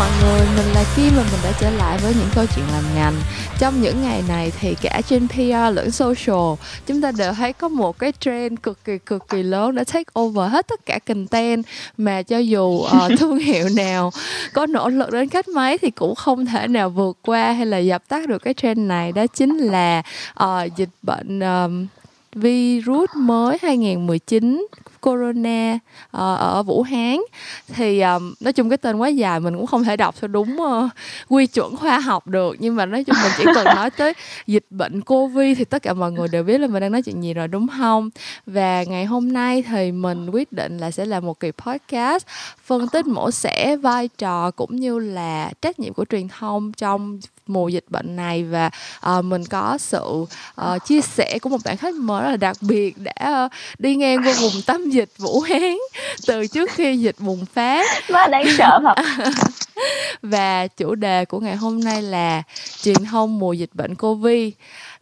mọi người, mình là Kim và mình đã trở lại với những câu chuyện làm ngành. Trong những ngày này thì cả trên PR lẫn social Chúng ta đều thấy có một cái trend cực kỳ cực kỳ lớn đã take over hết tất cả content Mà cho dù uh, thương hiệu nào có nỗ lực đến cách mấy thì cũng không thể nào vượt qua hay là dập tắt được cái trend này. Đó chính là uh, dịch bệnh um, virus mới 2019 corona uh, ở Vũ Hán. Thì um, nói chung cái tên quá dài mình cũng không thể đọc theo đúng uh, quy chuẩn khoa học được. Nhưng mà nói chung mình chỉ cần nói tới dịch bệnh covid thì tất cả mọi người đều biết là mình đang nói chuyện gì rồi đúng không? Và ngày hôm nay thì mình quyết định là sẽ làm một kỳ podcast phân tích mổ xẻ vai trò cũng như là trách nhiệm của truyền thông trong mùa dịch bệnh này và uh, mình có sự uh, chia sẻ của một bạn khách mời rất là đặc biệt đã uh, đi ngang qua vùng tâm dịch Vũ Hán từ trước khi dịch bùng phát. Má đáng sợ thật. và chủ đề của ngày hôm nay là truyền thông mùa dịch bệnh Covid.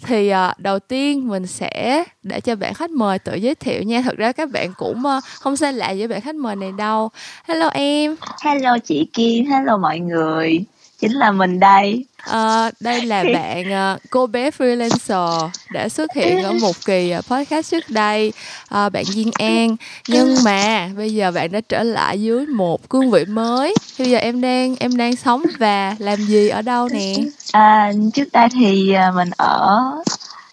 Thì uh, đầu tiên mình sẽ để cho bạn khách mời tự giới thiệu nha. Thật ra các bạn cũng uh, không xa lạ với bạn khách mời này đâu. Hello em. Hello chị Kim hello mọi người chính là mình đây. À, đây là bạn uh, cô bé freelancer đã xuất hiện ở một kỳ uh, podcast trước đây. Uh, bạn Duyên An. Nhưng mà bây giờ bạn đã trở lại dưới một cương vị mới. Bây giờ em đang em đang sống và làm gì ở đâu nè? À, trước đây thì mình ở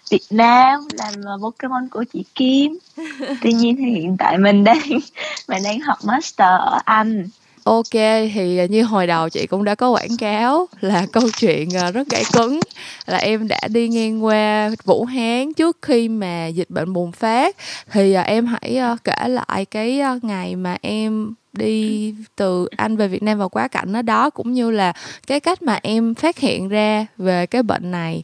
Việt Nam làm Pokemon của chị Kim. Tuy nhiên thì hiện tại mình đang mình đang học master ở Anh ok, thì à, như hồi đầu chị cũng đã có quảng cáo là câu chuyện à, rất gãy cứng là em đã đi ngang qua vũ hán trước khi mà dịch bệnh bùng phát. Thì à, em hãy kể lại cái ngày mà em đi từ anh về việt nam và quá cảnh ở đó cũng như là cái cách mà em phát hiện ra về cái bệnh này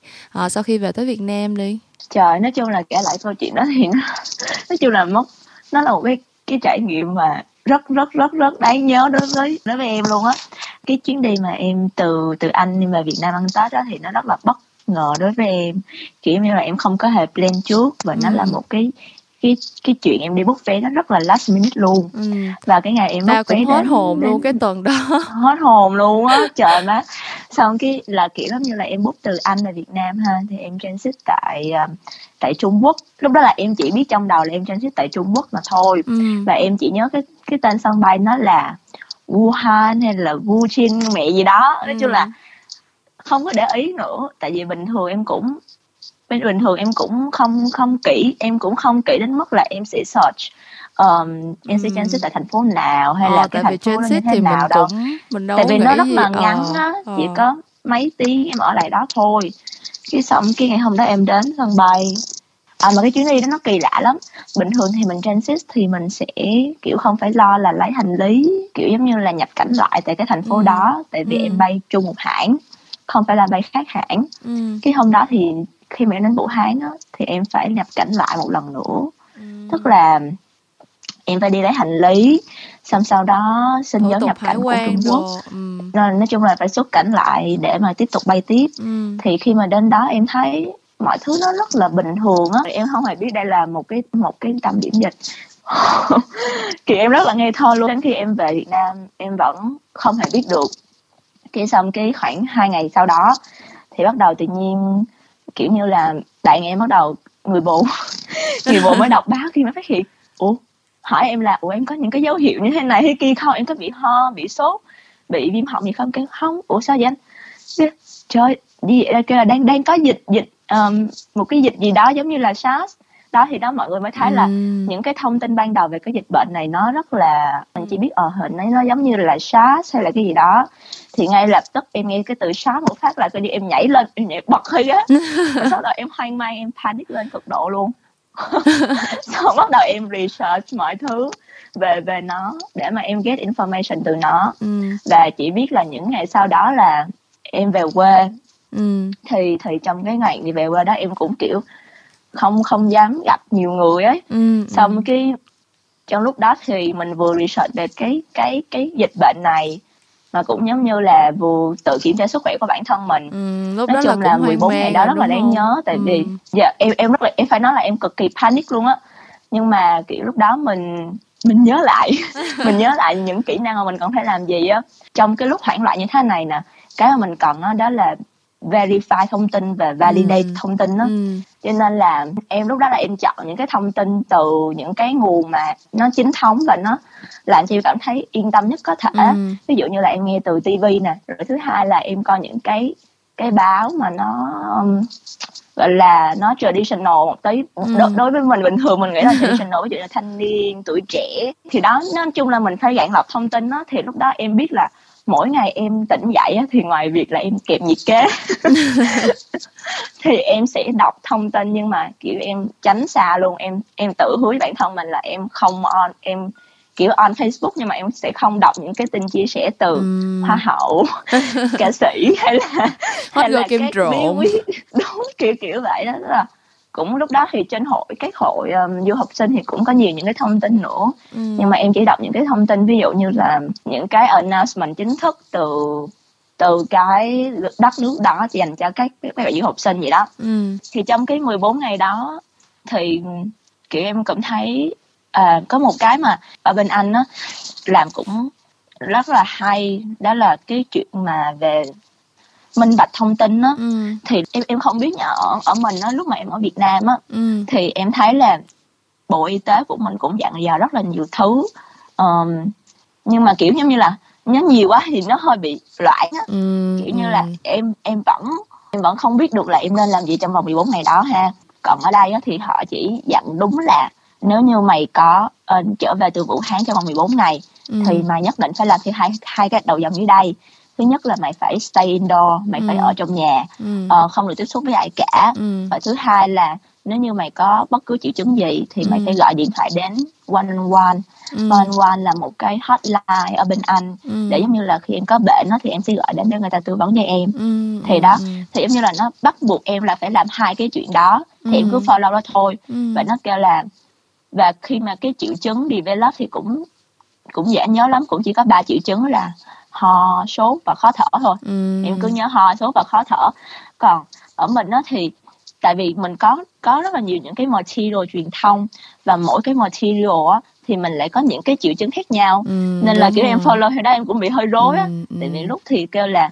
sau khi về tới việt nam đi. Trời nói chung là kể lại câu chuyện đó thì nó, nói chung là mất nó là một cái cái trải nghiệm mà rất rất rất rất đáng nhớ đối với đối với em luôn á cái chuyến đi mà em từ từ anh đi về Việt Nam ăn Tết đó thì nó rất là bất ngờ đối với em kiểu như là em không có hề plan trước và ừ. nó là ừ. một cái cái cái chuyện em đi book vé nó rất là last minute luôn ừ. và cái ngày em book vé hết hồn đến, luôn cái tuần đó hết hồn luôn á trời má xong cái là kiểu giống như là em book từ anh về việt nam ha thì em transit tại uh, tại trung quốc lúc đó là em chỉ biết trong đầu là em transit tại trung quốc mà thôi ừ. và em chỉ nhớ cái cái tên sân bay nó là Wuhan hay là Wuchin mẹ gì đó nói ừ. chung là không có để ý nữa tại vì bình thường em cũng bên bình thường em cũng không không kỹ em cũng không kỹ đến mức là em sẽ search um, em sẽ transit tại thành phố nào hay ờ, là cái thành phố như thế nào đâu mình đâu tại vì nó rất gì. là ngắn ờ, á ờ. chỉ có mấy tiếng em ở lại đó thôi cái xong cái ngày hôm đó em đến sân bay à, mà cái chuyến đi đó nó kỳ lạ lắm bình thường thì mình transit thì mình sẽ kiểu không phải lo là lấy hành lý kiểu giống như là nhập cảnh lại tại cái thành phố ừ. đó tại vì ừ. em bay chung một hãng không phải là bay khác hãng ừ. cái hôm đó thì khi mà em đến Vũ Hán á, thì em phải nhập cảnh lại một lần nữa. Ừ. tức là em phải đi lấy hành lý xong sau đó xin giấy nhập cảnh của Trung Quốc. ừ. rồi nói chung là phải xuất cảnh lại để mà tiếp tục bay tiếp. Ừ. thì khi mà đến đó em thấy mọi thứ nó rất là bình thường á. Em không hề biết đây là một cái một cái tâm điểm dịch. Thì em rất là ngây thơ luôn. Đến khi em về Việt Nam em vẫn không hề biết được. Cái xong cái khoảng hai ngày sau đó thì bắt đầu tự nhiên kiểu như là bạn em bắt đầu người bộ người bộ mới đọc báo khi mới phát hiện ủa hỏi em là ủa em có những cái dấu hiệu như thế này thế kia không? Em có bị ho bị sốt bị viêm họng gì không? Cái không. Ủa sao vậy anh? Trời gì kêu là đang đang có dịch dịch um, một cái dịch gì đó giống như là SARS đó thì đó mọi người mới thấy ừ. là những cái thông tin ban đầu về cái dịch bệnh này nó rất là mình chỉ biết ở ờ, hình ấy nó giống như là SARS hay là cái gì đó thì ngay lập tức em nghe cái từ SARS một phát là coi như em nhảy lên em nhảy bật hơi á sau đó em hoang mang em panic lên cực độ luôn xong bắt đầu em research mọi thứ về về nó để mà em get information từ nó ừ. và chỉ biết là những ngày sau đó là em về quê ừ. thì thì trong cái ngày đi về quê đó em cũng kiểu không không dám gặp nhiều người ấy ừ, xong ừ. cái trong lúc đó thì mình vừa research về cái cái cái dịch bệnh này mà cũng giống như là vừa tự kiểm tra sức khỏe của bản thân mình ừ, lúc nói đó chung là, là 14 ngày đó rất là đáng nhớ tại ừ. vì dạ, em em rất là em phải nói là em cực kỳ panic luôn á nhưng mà kiểu lúc đó mình mình nhớ lại mình nhớ lại những kỹ năng mà mình còn phải làm gì á trong cái lúc hoảng loạn như thế này nè cái mà mình cần đó, đó là verify thông tin và validate ừ. thông tin đó ừ. Cho nên là em lúc đó là em chọn những cái thông tin từ những cái nguồn mà nó chính thống và nó làm cho em cảm thấy yên tâm nhất có thể ừ. ví dụ như là em nghe từ tivi nè rồi thứ hai là em coi những cái cái báo mà nó gọi là nó traditional một tí ừ. đối, đối với mình bình thường mình nghĩ là traditional ví dụ là thanh niên tuổi trẻ thì đó nói chung là mình phải gạn lọc thông tin đó thì lúc đó em biết là mỗi ngày em tỉnh dậy thì ngoài việc là em kẹp nhiệt kế thì em sẽ đọc thông tin nhưng mà kiểu em tránh xa luôn. Em em tự hứa với bản thân mình là em không on em kiểu on Facebook nhưng mà em sẽ không đọc những cái tin chia sẻ từ um. hoa hậu ca sĩ hay là hay là kim trộn. đúng kiểu kiểu vậy đó là cũng lúc đó thì trên hội các hội um, du học sinh thì cũng có nhiều những cái thông tin nữa ừ. nhưng mà em chỉ đọc những cái thông tin ví dụ như là những cái announcement chính thức từ từ cái đất nước đó dành cho các các bạn du học sinh vậy đó ừ. thì trong cái 14 ngày đó thì kiểu em cũng thấy à, có một cái mà ở bên anh á làm cũng rất là hay đó là cái chuyện mà về minh bạch thông tin á ừ. thì em em không biết nhờ ở, ở mình á lúc mà em ở Việt Nam á ừ. thì em thấy là bộ y tế của mình cũng dặn dò rất là nhiều thứ um, nhưng mà kiểu giống như là nó nhiều quá thì nó hơi bị loạn á ừ. kiểu như là em em vẫn em vẫn không biết được là em nên làm gì trong vòng 14 ngày đó ha còn ở đây á, thì họ chỉ dặn đúng là nếu như mày có uh, trở về từ Vũ Hán trong vòng 14 ngày ừ. thì mày nhất định phải làm theo hai hai cái đầu dòng dưới đây thứ nhất là mày phải stay indoor mày ừ. phải ở trong nhà ừ. uh, không được tiếp xúc với ai cả ừ. và thứ hai là nếu như mày có bất cứ triệu chứng gì thì mày ừ. phải gọi điện thoại đến one on one ừ. one on one là một cái hotline ở bên anh ừ. để giống như là khi em có bệnh đó thì em sẽ gọi đến để người ta tư vấn cho em ừ. thì đó ừ. thì giống như là nó bắt buộc em là phải làm hai cái chuyện đó thì ừ. em cứ follow đó thôi ừ. và nó kêu là và khi mà cái triệu chứng develop thì cũng cũng dễ nhớ lắm cũng chỉ có ba triệu chứng là ho sốt và khó thở thôi. Ừ. em cứ nhớ ho sốt và khó thở. Còn ở mình đó thì tại vì mình có có rất là nhiều những cái material truyền thông và mỗi cái material á thì mình lại có những cái triệu chứng khác nhau. Ừ, nên là kiểu rồi. em follow theo đó em cũng bị hơi rối á. Ừ, tại vì lúc thì kêu là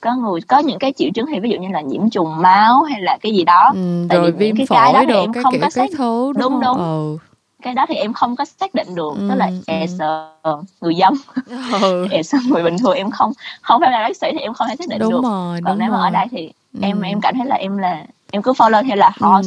có người có những cái triệu chứng thì ví dụ như là nhiễm trùng máu hay là cái gì đó. Ừ, tại rồi vì viêm cái phổi cái đó thì em cái không có xác thứ đúng đúng, đúng. Ừ cái đó thì em không có xác định được ừ, tức là as a người dân ừ. as người bình thường em không không phải là bác sĩ thì em không thể xác định đúng được rồi, còn nếu rồi. mà ở đây thì ừ. em em cảm thấy là em là em cứ follow theo là họ ừ.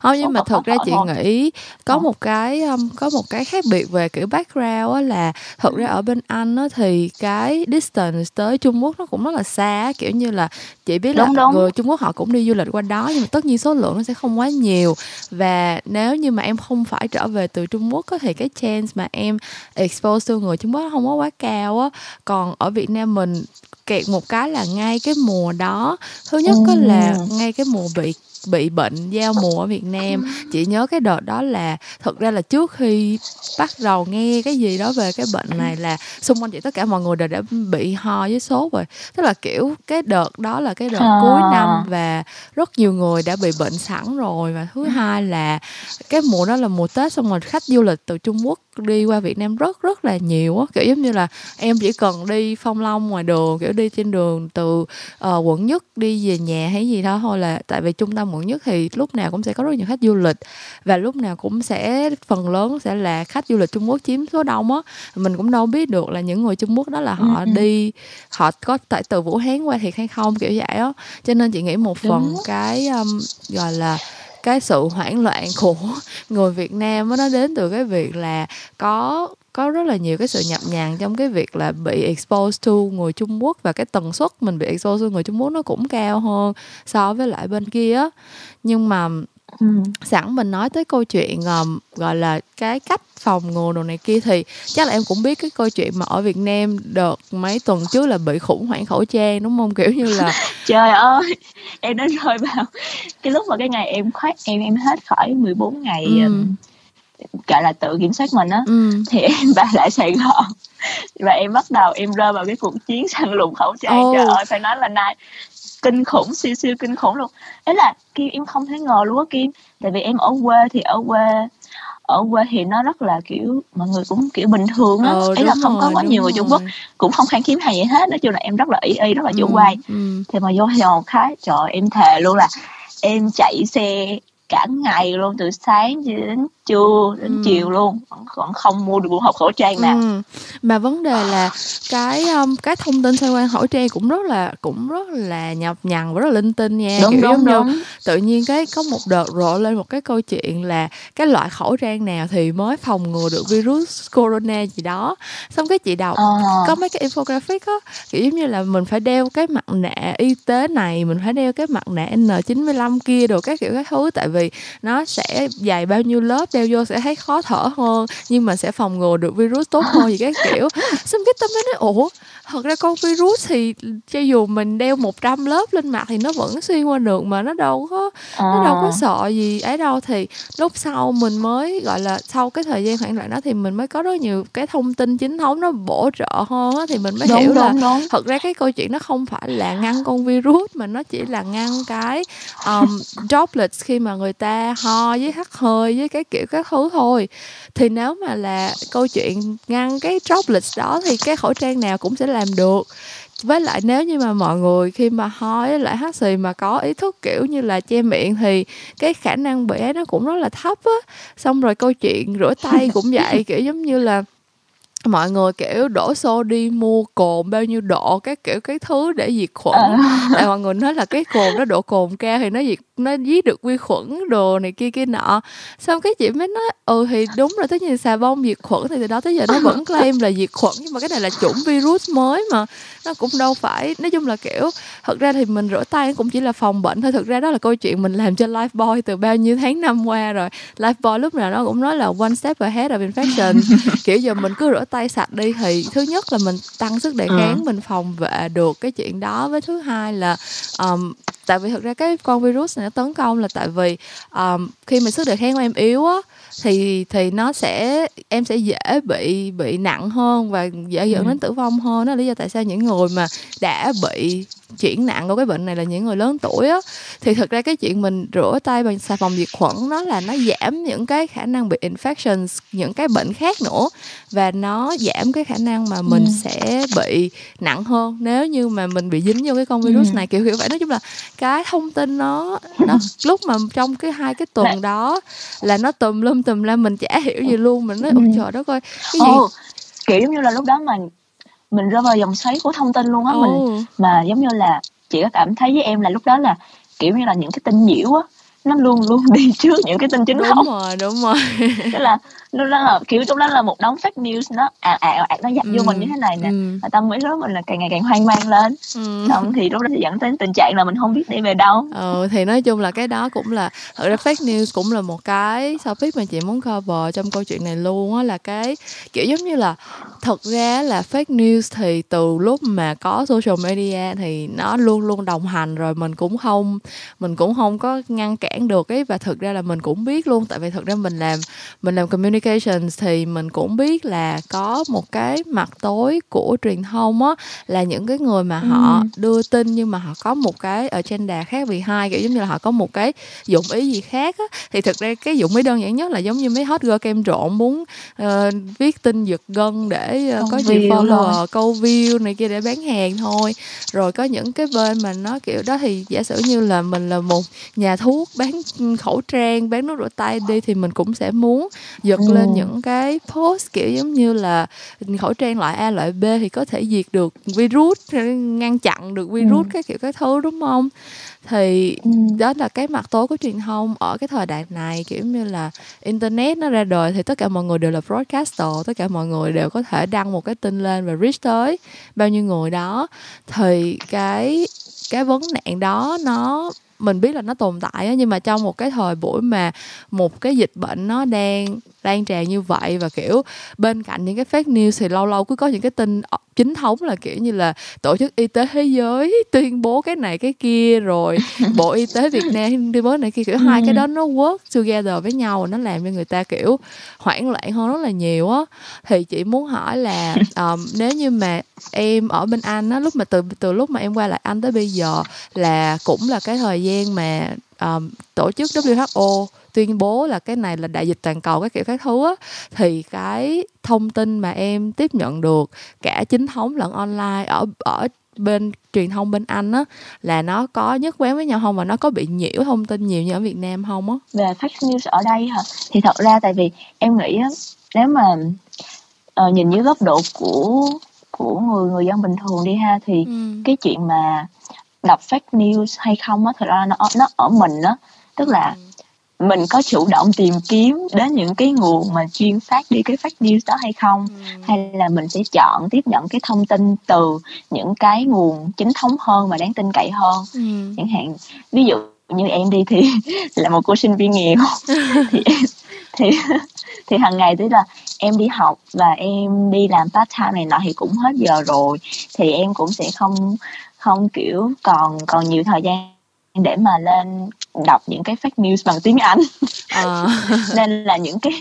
không nhưng mà thật ra chị nghĩ có một cái um, có một cái khác biệt về kiểu background á là thật ra ở bên anh á thì cái distance tới Trung Quốc nó cũng rất là xa kiểu như là chị biết là đúng. người Trung Quốc họ cũng đi du lịch qua đó nhưng mà tất nhiên số lượng nó sẽ không quá nhiều và nếu như mà em không phải trở về từ Trung Quốc á thì cái chance mà em expose to người Trung Quốc không có quá cao á còn ở Việt Nam mình kẹt một cái là ngay cái mùa đó thứ nhất ừ. là ngay cái mùa bị bị bệnh giao mùa ở Việt Nam. Chị nhớ cái đợt đó là thực ra là trước khi bắt đầu nghe cái gì đó về cái bệnh này là xung quanh chị tất cả mọi người đều đã bị ho với sốt rồi. Tức là kiểu cái đợt đó là cái đợt à. cuối năm và rất nhiều người đã bị bệnh sẵn rồi. Và thứ hai là cái mùa đó là mùa tết xong rồi khách du lịch từ trung quốc đi qua Việt Nam rất rất là nhiều á kiểu giống như là em chỉ cần đi phong long ngoài đường kiểu đi trên đường từ uh, quận nhất đi về nhà hay gì đó thôi là tại vì trung tâm quận nhất thì lúc nào cũng sẽ có rất nhiều khách du lịch và lúc nào cũng sẽ phần lớn sẽ là khách du lịch Trung Quốc chiếm số đông á mình cũng đâu biết được là những người Trung Quốc đó là họ ừ. đi họ có tại từ Vũ Hán qua thiệt hay không kiểu vậy á cho nên chị nghĩ một phần Đúng. cái um, gọi là cái sự hoảng loạn của người Việt Nam nó đến từ cái việc là có có rất là nhiều cái sự nhập nhằng trong cái việc là bị expose to người Trung Quốc và cái tần suất mình bị expose to người Trung Quốc nó cũng cao hơn so với lại bên kia nhưng mà Ừ. sẵn mình nói tới câu chuyện um, gọi là cái cách phòng ngừa đồ này kia thì chắc là em cũng biết cái câu chuyện mà ở Việt Nam đợt mấy tuần trước là bị khủng hoảng khẩu trang đúng không kiểu như là trời ơi em đã rơi vào cái lúc mà cái ngày em khoát em em hết khỏi 14 ngày ừ. Um, gọi là tự kiểm soát mình á ừ. thì em về lại Sài Gòn và em bắt đầu em rơi vào cái cuộc chiến săn lùng khẩu trang oh. trời ơi phải nói là nay kinh khủng siêu siêu kinh khủng luôn. Ấy là kim em không thể ngờ luôn á kim. Tại vì em ở quê thì ở quê ở quê thì nó rất là kiểu mọi người cũng kiểu bình thường á. Ờ, ý là không rồi, có quá nhiều người Trung Quốc cũng không kháng khiếm hay gì hết. Nói chung là em rất là ý y rất là chủ ừ, quan ừ. thì mà vô Gòn khá trời em thề luôn là em chạy xe cả ngày luôn từ sáng đến trưa đến ừ. chiều luôn vẫn không mua được một hộp khẩu trang nào ừ. mà vấn đề là cái um, cái thông tin xoay quanh khẩu trang cũng rất là cũng rất là nhập nhằn và rất là linh tinh nha đúng, kiểu đúng, đúng. tự nhiên cái có một đợt rộ lên một cái câu chuyện là cái loại khẩu trang nào thì mới phòng ngừa được virus corona gì đó xong cái chị đọc à. có mấy cái infographic á kiểu giống như là mình phải đeo cái mặt nạ y tế này mình phải đeo cái mặt nạ N95 kia đồ các kiểu các thứ tại vì nó sẽ dày bao nhiêu lớp đeo vô sẽ thấy khó thở hơn nhưng mà sẽ phòng ngừa được virus tốt hơn gì cái kiểu xong cái tâm mới nói ủa thật ra con virus thì cho dù mình đeo 100 lớp lên mặt thì nó vẫn xuyên qua được mà nó đâu có à. nó đâu có à. sợ gì ấy đâu thì lúc sau mình mới gọi là sau cái thời gian khoảng đoạn đó thì mình mới có rất nhiều cái thông tin chính thống nó bổ trợ hơn á thì mình mới đúng, hiểu đúng, là đúng. thật ra cái câu chuyện nó không phải là ngăn con virus mà nó chỉ là ngăn cái um, droplets khi mà người ta ho với hắt hơi với cái kiểu các thứ thôi. Thì nếu mà là câu chuyện ngăn cái droplets đó thì cái khẩu trang nào cũng sẽ làm được. Với lại nếu như mà mọi người khi mà ho với lại hát xì mà có ý thức kiểu như là che miệng thì cái khả năng bị nó cũng rất là thấp á. Xong rồi câu chuyện rửa tay cũng vậy kiểu giống như là mọi người kiểu đổ xô đi mua cồn bao nhiêu độ các kiểu cái thứ để diệt khuẩn. À. tại mọi người nói là cái cồn nó độ cồn cao thì nó diệt nó dí được vi khuẩn đồ này kia kia nọ. Xong cái chị mới nói ừ thì đúng rồi tất nhiên xà bông diệt khuẩn thì từ đó tới giờ nó vẫn claim là diệt khuẩn nhưng mà cái này là chủng virus mới mà nó cũng đâu phải nói chung là kiểu thật ra thì mình rửa tay cũng chỉ là phòng bệnh thôi thực ra đó là câu chuyện mình làm cho Lifebuoy từ bao nhiêu tháng năm qua rồi. Lifebuoy lúc nào nó cũng nói là one step ahead of infection. Kiểu giờ mình cứ rửa tay sạch đi thì thứ nhất là mình tăng sức đề kháng ừ. mình phòng vệ được cái chuyện đó. Với thứ hai là um, tại vì thực ra cái con virus này nó tấn công là tại vì um, khi mà sức đề kháng của em yếu á thì thì nó sẽ em sẽ dễ bị bị nặng hơn và dễ dẫn ừ. đến tử vong hơn đó là lý do tại sao những người mà đã bị chuyển nặng của cái bệnh này là những người lớn tuổi á. Thì thực ra cái chuyện mình rửa tay bằng xà phòng diệt khuẩn nó là nó giảm những cái khả năng bị infections những cái bệnh khác nữa. Và nó giảm cái khả năng mà mình ừ. sẽ bị nặng hơn. Nếu như mà mình bị dính vô cái con virus ừ. này kiểu kiểu vậy. Nói chung là cái thông tin nó nó lúc mà trong cái hai cái tuần đó là nó tùm lum tùm la mình chả hiểu gì luôn. Mình nói ôi trời đất ơi cái gì? oh, kiểu như là lúc đó mình mình rơi vào dòng xoáy của thông tin luôn á mình mà giống như là chị có cảm thấy với em là lúc đó là kiểu như là những cái tin nhiễu á nó luôn luôn đi trước những cái tin chính đúng thống. đúng rồi đúng rồi. Tức là lúc đó là kiểu trong đó là một đống fake news nó à à à nó dập ừ. vô mình như thế này nè ừ. và tâm nghĩ đó mình là càng ngày càng hoang mang lên ừ. xong thì lúc đó sẽ dẫn đến tình trạng là mình không biết đi về đâu ừ thì nói chung là cái đó cũng là thực ra fake news cũng là một cái topic mà chị muốn cover trong câu chuyện này luôn á là cái kiểu giống như là thật ra là fake news thì từ lúc mà có social media thì nó luôn luôn đồng hành rồi mình cũng không mình cũng không có ngăn cản được ấy và thực ra là mình cũng biết luôn tại vì thực ra mình làm mình làm communications thì mình cũng biết là có một cái mặt tối của truyền thông á là những cái người mà họ ừ. đưa tin nhưng mà họ có một cái ở trên đà khác vì hai kiểu giống như là họ có một cái dụng ý gì khác á thì thực ra cái dụng ý đơn giản nhất là giống như mấy hot girl kem trộn muốn uh, viết tin giật gân để uh, có nhiều follower câu view này kia để bán hàng thôi rồi có những cái bên mà nó kiểu đó thì giả sử như là mình là một nhà thuốc bán khẩu trang bán nước rửa tay đi thì mình cũng sẽ muốn giật ừ. Lên những cái post kiểu giống như là khẩu trang loại A loại B thì có thể diệt được virus ngăn chặn được virus ừ. cái kiểu cái thứ đúng không thì ừ. đó là cái mặt tối của truyền thông ở cái thời đại này kiểu như là internet nó ra đời thì tất cả mọi người đều là broadcaster tất cả mọi người đều có thể đăng một cái tin lên và reach tới bao nhiêu người đó thì cái cái vấn nạn đó nó mình biết là nó tồn tại á nhưng mà trong một cái thời buổi mà một cái dịch bệnh nó đang lan tràn như vậy và kiểu bên cạnh những cái fake news thì lâu lâu cứ có những cái tin chính thống là kiểu như là tổ chức y tế thế giới tuyên bố cái này cái kia rồi bộ y tế việt nam tuyên bố này kia. Kiểu hai cái đó nó work together với nhau nó làm cho người ta kiểu hoảng loạn hơn rất là nhiều á. Thì chị muốn hỏi là um, nếu như mà em ở bên anh á lúc mà từ từ lúc mà em qua lại anh tới bây giờ là cũng là cái thời gian mà um, tổ chức WHO tuyên bố là cái này là đại dịch toàn cầu cái kiểu các thứ á thì cái thông tin mà em tiếp nhận được cả chính thống lẫn online ở ở bên truyền thông bên Anh á là nó có nhất quán với nhau không và nó có bị nhiễu thông tin nhiều như ở Việt Nam không á? Về fake news ở đây hả? Thì thật ra tại vì em nghĩ á nếu mà uh, nhìn dưới góc độ của của người người dân bình thường đi ha thì ừ. cái chuyện mà đọc fake news hay không á thật ra nó nó ở mình á tức là ừ. mình có chủ động tìm kiếm đến những cái nguồn mà chuyên phát đi cái fake news đó hay không ừ. hay là mình sẽ chọn tiếp nhận cái thông tin từ những cái nguồn chính thống hơn và đáng tin cậy hơn ừ. chẳng hạn ví dụ như em đi thì là một cô sinh viên nghèo thì thì thì hàng ngày tức là em đi học và em đi làm part time này nọ thì cũng hết giờ rồi thì em cũng sẽ không không kiểu còn còn nhiều thời gian để mà lên đọc những cái fake news bằng tiếng Anh à. nên là những cái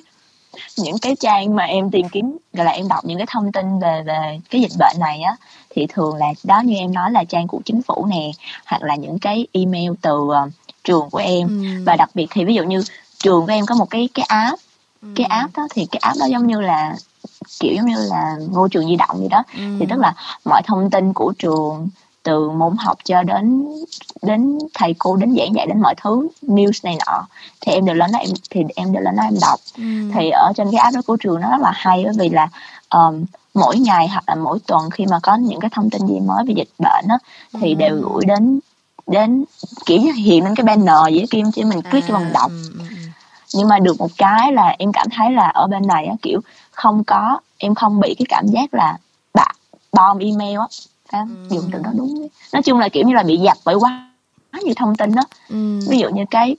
những cái trang mà em tìm kiếm gọi là em đọc những cái thông tin về về cái dịch bệnh này á thì thường là đó như em nói là trang của chính phủ nè hoặc là những cái email từ uh, trường của em ừ. và đặc biệt thì ví dụ như trường của em có một cái cái app ừ. cái app đó thì cái app đó giống như là kiểu giống như là ngôi trường di động gì đó ừ. thì tức là mọi thông tin của trường từ môn học cho đến đến thầy cô đến giảng dạy đến mọi thứ news này nọ thì em đều lên đó em thì em đều lên đó em đọc ừ. thì ở trên cái app đó của trường nó rất là hay bởi vì là um, mỗi ngày hoặc là mỗi tuần khi mà có những cái thông tin gì mới về dịch bệnh đó thì ừ. đều gửi đến đến kiểu như hiện lên cái banner dưới kim cho mình click cho mình đọc ừ, ừ, ừ. nhưng mà được một cái là em cảm thấy là ở bên này á kiểu không có em không bị cái cảm giác là bạn bom email á không dùng từ đó đúng nói chung là kiểu như là bị giặt bởi quá nhiều thông tin đó ừ. ví dụ như cái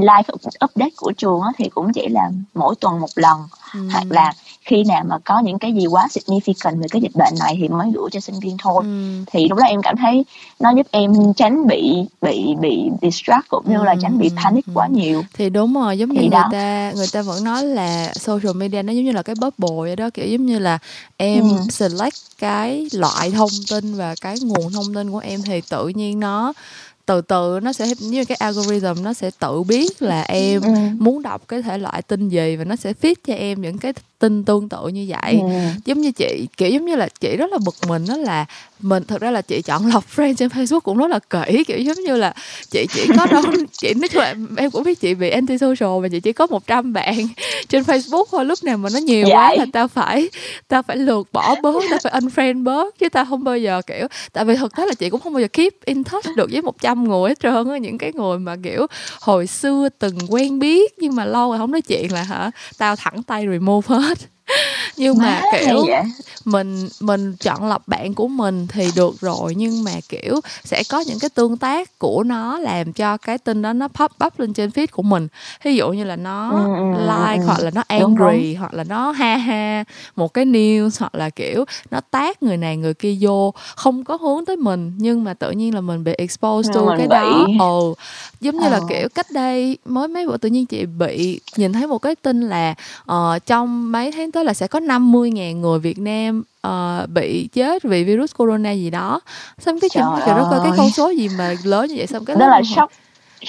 live update của trường á, thì cũng chỉ là mỗi tuần một lần ừ. hoặc là khi nào mà có những cái gì quá significant về cái dịch bệnh này thì mới gửi cho sinh viên thôi ừ. thì lúc đó em cảm thấy nó giúp em tránh bị bị bị distract cũng như ừ. là tránh bị panic ừ. quá nhiều thì đúng rồi giống thì như đó. người ta người ta vẫn nói là social media nó giống như là cái bubble vậy đó kiểu giống như là em ừ. select cái loại thông tin và cái nguồn thông tin của em thì tự nhiên nó từ từ nó sẽ như cái algorithm nó sẽ tự biết là em ừ. muốn đọc cái thể loại tin gì và nó sẽ feed cho em những cái tin tương tự như vậy ừ. giống như chị kiểu giống như là chị rất là bực mình đó là mình thật ra là chị chọn lọc friend trên facebook cũng rất là kỹ kiểu giống như là chị chỉ có đâu chị nói chung là em cũng biết chị bị anti social và chị chỉ có 100 bạn trên facebook thôi lúc nào mà nó nhiều Vậy? quá là tao phải tao phải lượt bỏ bớt tao phải unfriend bớt chứ tao không bao giờ kiểu tại vì thực tế là chị cũng không bao giờ keep in touch được với 100 người hết trơn á những cái người mà kiểu hồi xưa từng quen biết nhưng mà lâu rồi không nói chuyện là hả tao thẳng tay remove hết nhưng mà kiểu mình mình chọn lọc bạn của mình thì được rồi nhưng mà kiểu sẽ có những cái tương tác của nó làm cho cái tin đó nó pop up lên trên feed của mình ví dụ như là nó ừ, ừ, like ừ. hoặc là nó angry hoặc là nó ha ha một cái news hoặc là kiểu nó tác người này người kia vô không có hướng tới mình nhưng mà tự nhiên là mình bị exposed to cái bị. đó ồ giống như là ờ. kiểu cách đây mới mấy bữa tự nhiên chị bị nhìn thấy một cái tin là uh, trong mấy tháng tới là sẽ có 50.000 người Việt Nam uh, bị chết vì virus corona gì đó. Xong cái chuyện kiểu đó coi cái con số gì mà lớn như vậy xong cái đó là sốc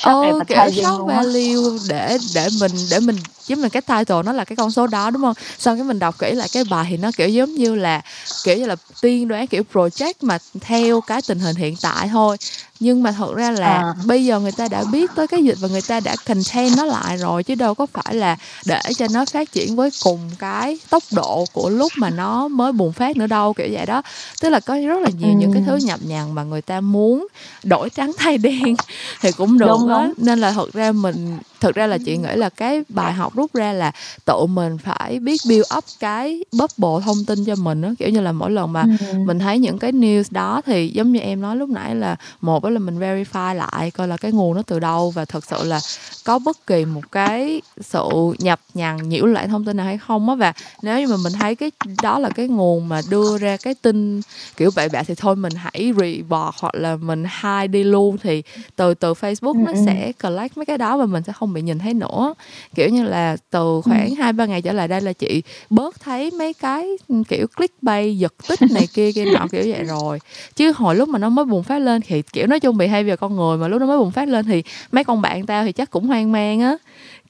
Ồ, oh, kiểu shock value để để mình để mình giống như cái title nó là cái con số đó đúng không? Xong cái mình đọc kỹ lại cái bài thì nó kiểu giống như là kiểu như là tiên đoán kiểu project mà theo cái tình hình hiện tại thôi nhưng mà thật ra là à. bây giờ người ta đã biết tới cái dịch và người ta đã contain nó lại rồi chứ đâu có phải là để cho nó phát triển với cùng cái tốc độ của lúc mà nó mới bùng phát nữa đâu kiểu vậy đó tức là có rất là nhiều ừ. những cái thứ nhập nhằng mà người ta muốn đổi trắng thay đen thì cũng được đúng, đó. nên là thật ra mình thực ra là chị nghĩ là cái bài học rút ra là tự mình phải biết build up cái bubble thông tin cho mình đó kiểu như là mỗi lần mà ừ. mình thấy những cái news đó thì giống như em nói lúc nãy là một là mình verify lại coi là cái nguồn nó từ đâu và thật sự là có bất kỳ một cái sự nhập nhằn nhiễu lại thông tin nào hay không á và nếu như mà mình thấy cái đó là cái nguồn mà đưa ra cái tin kiểu bậy bạ thì thôi mình hãy report hoặc là mình hide đi luôn thì từ từ Facebook nó ừ, ừ. sẽ collect mấy cái đó và mình sẽ không không bị nhìn thấy nữa kiểu như là từ khoảng ừ. hai ba ngày trở lại đây là chị bớt thấy mấy cái kiểu clickbait giật tích này kia kia nọ kiểu vậy rồi. Chứ hồi lúc mà nó mới bùng phát lên thì kiểu nói chung bị hay về con người mà lúc nó mới bùng phát lên thì mấy con bạn tao thì chắc cũng hoang mang á.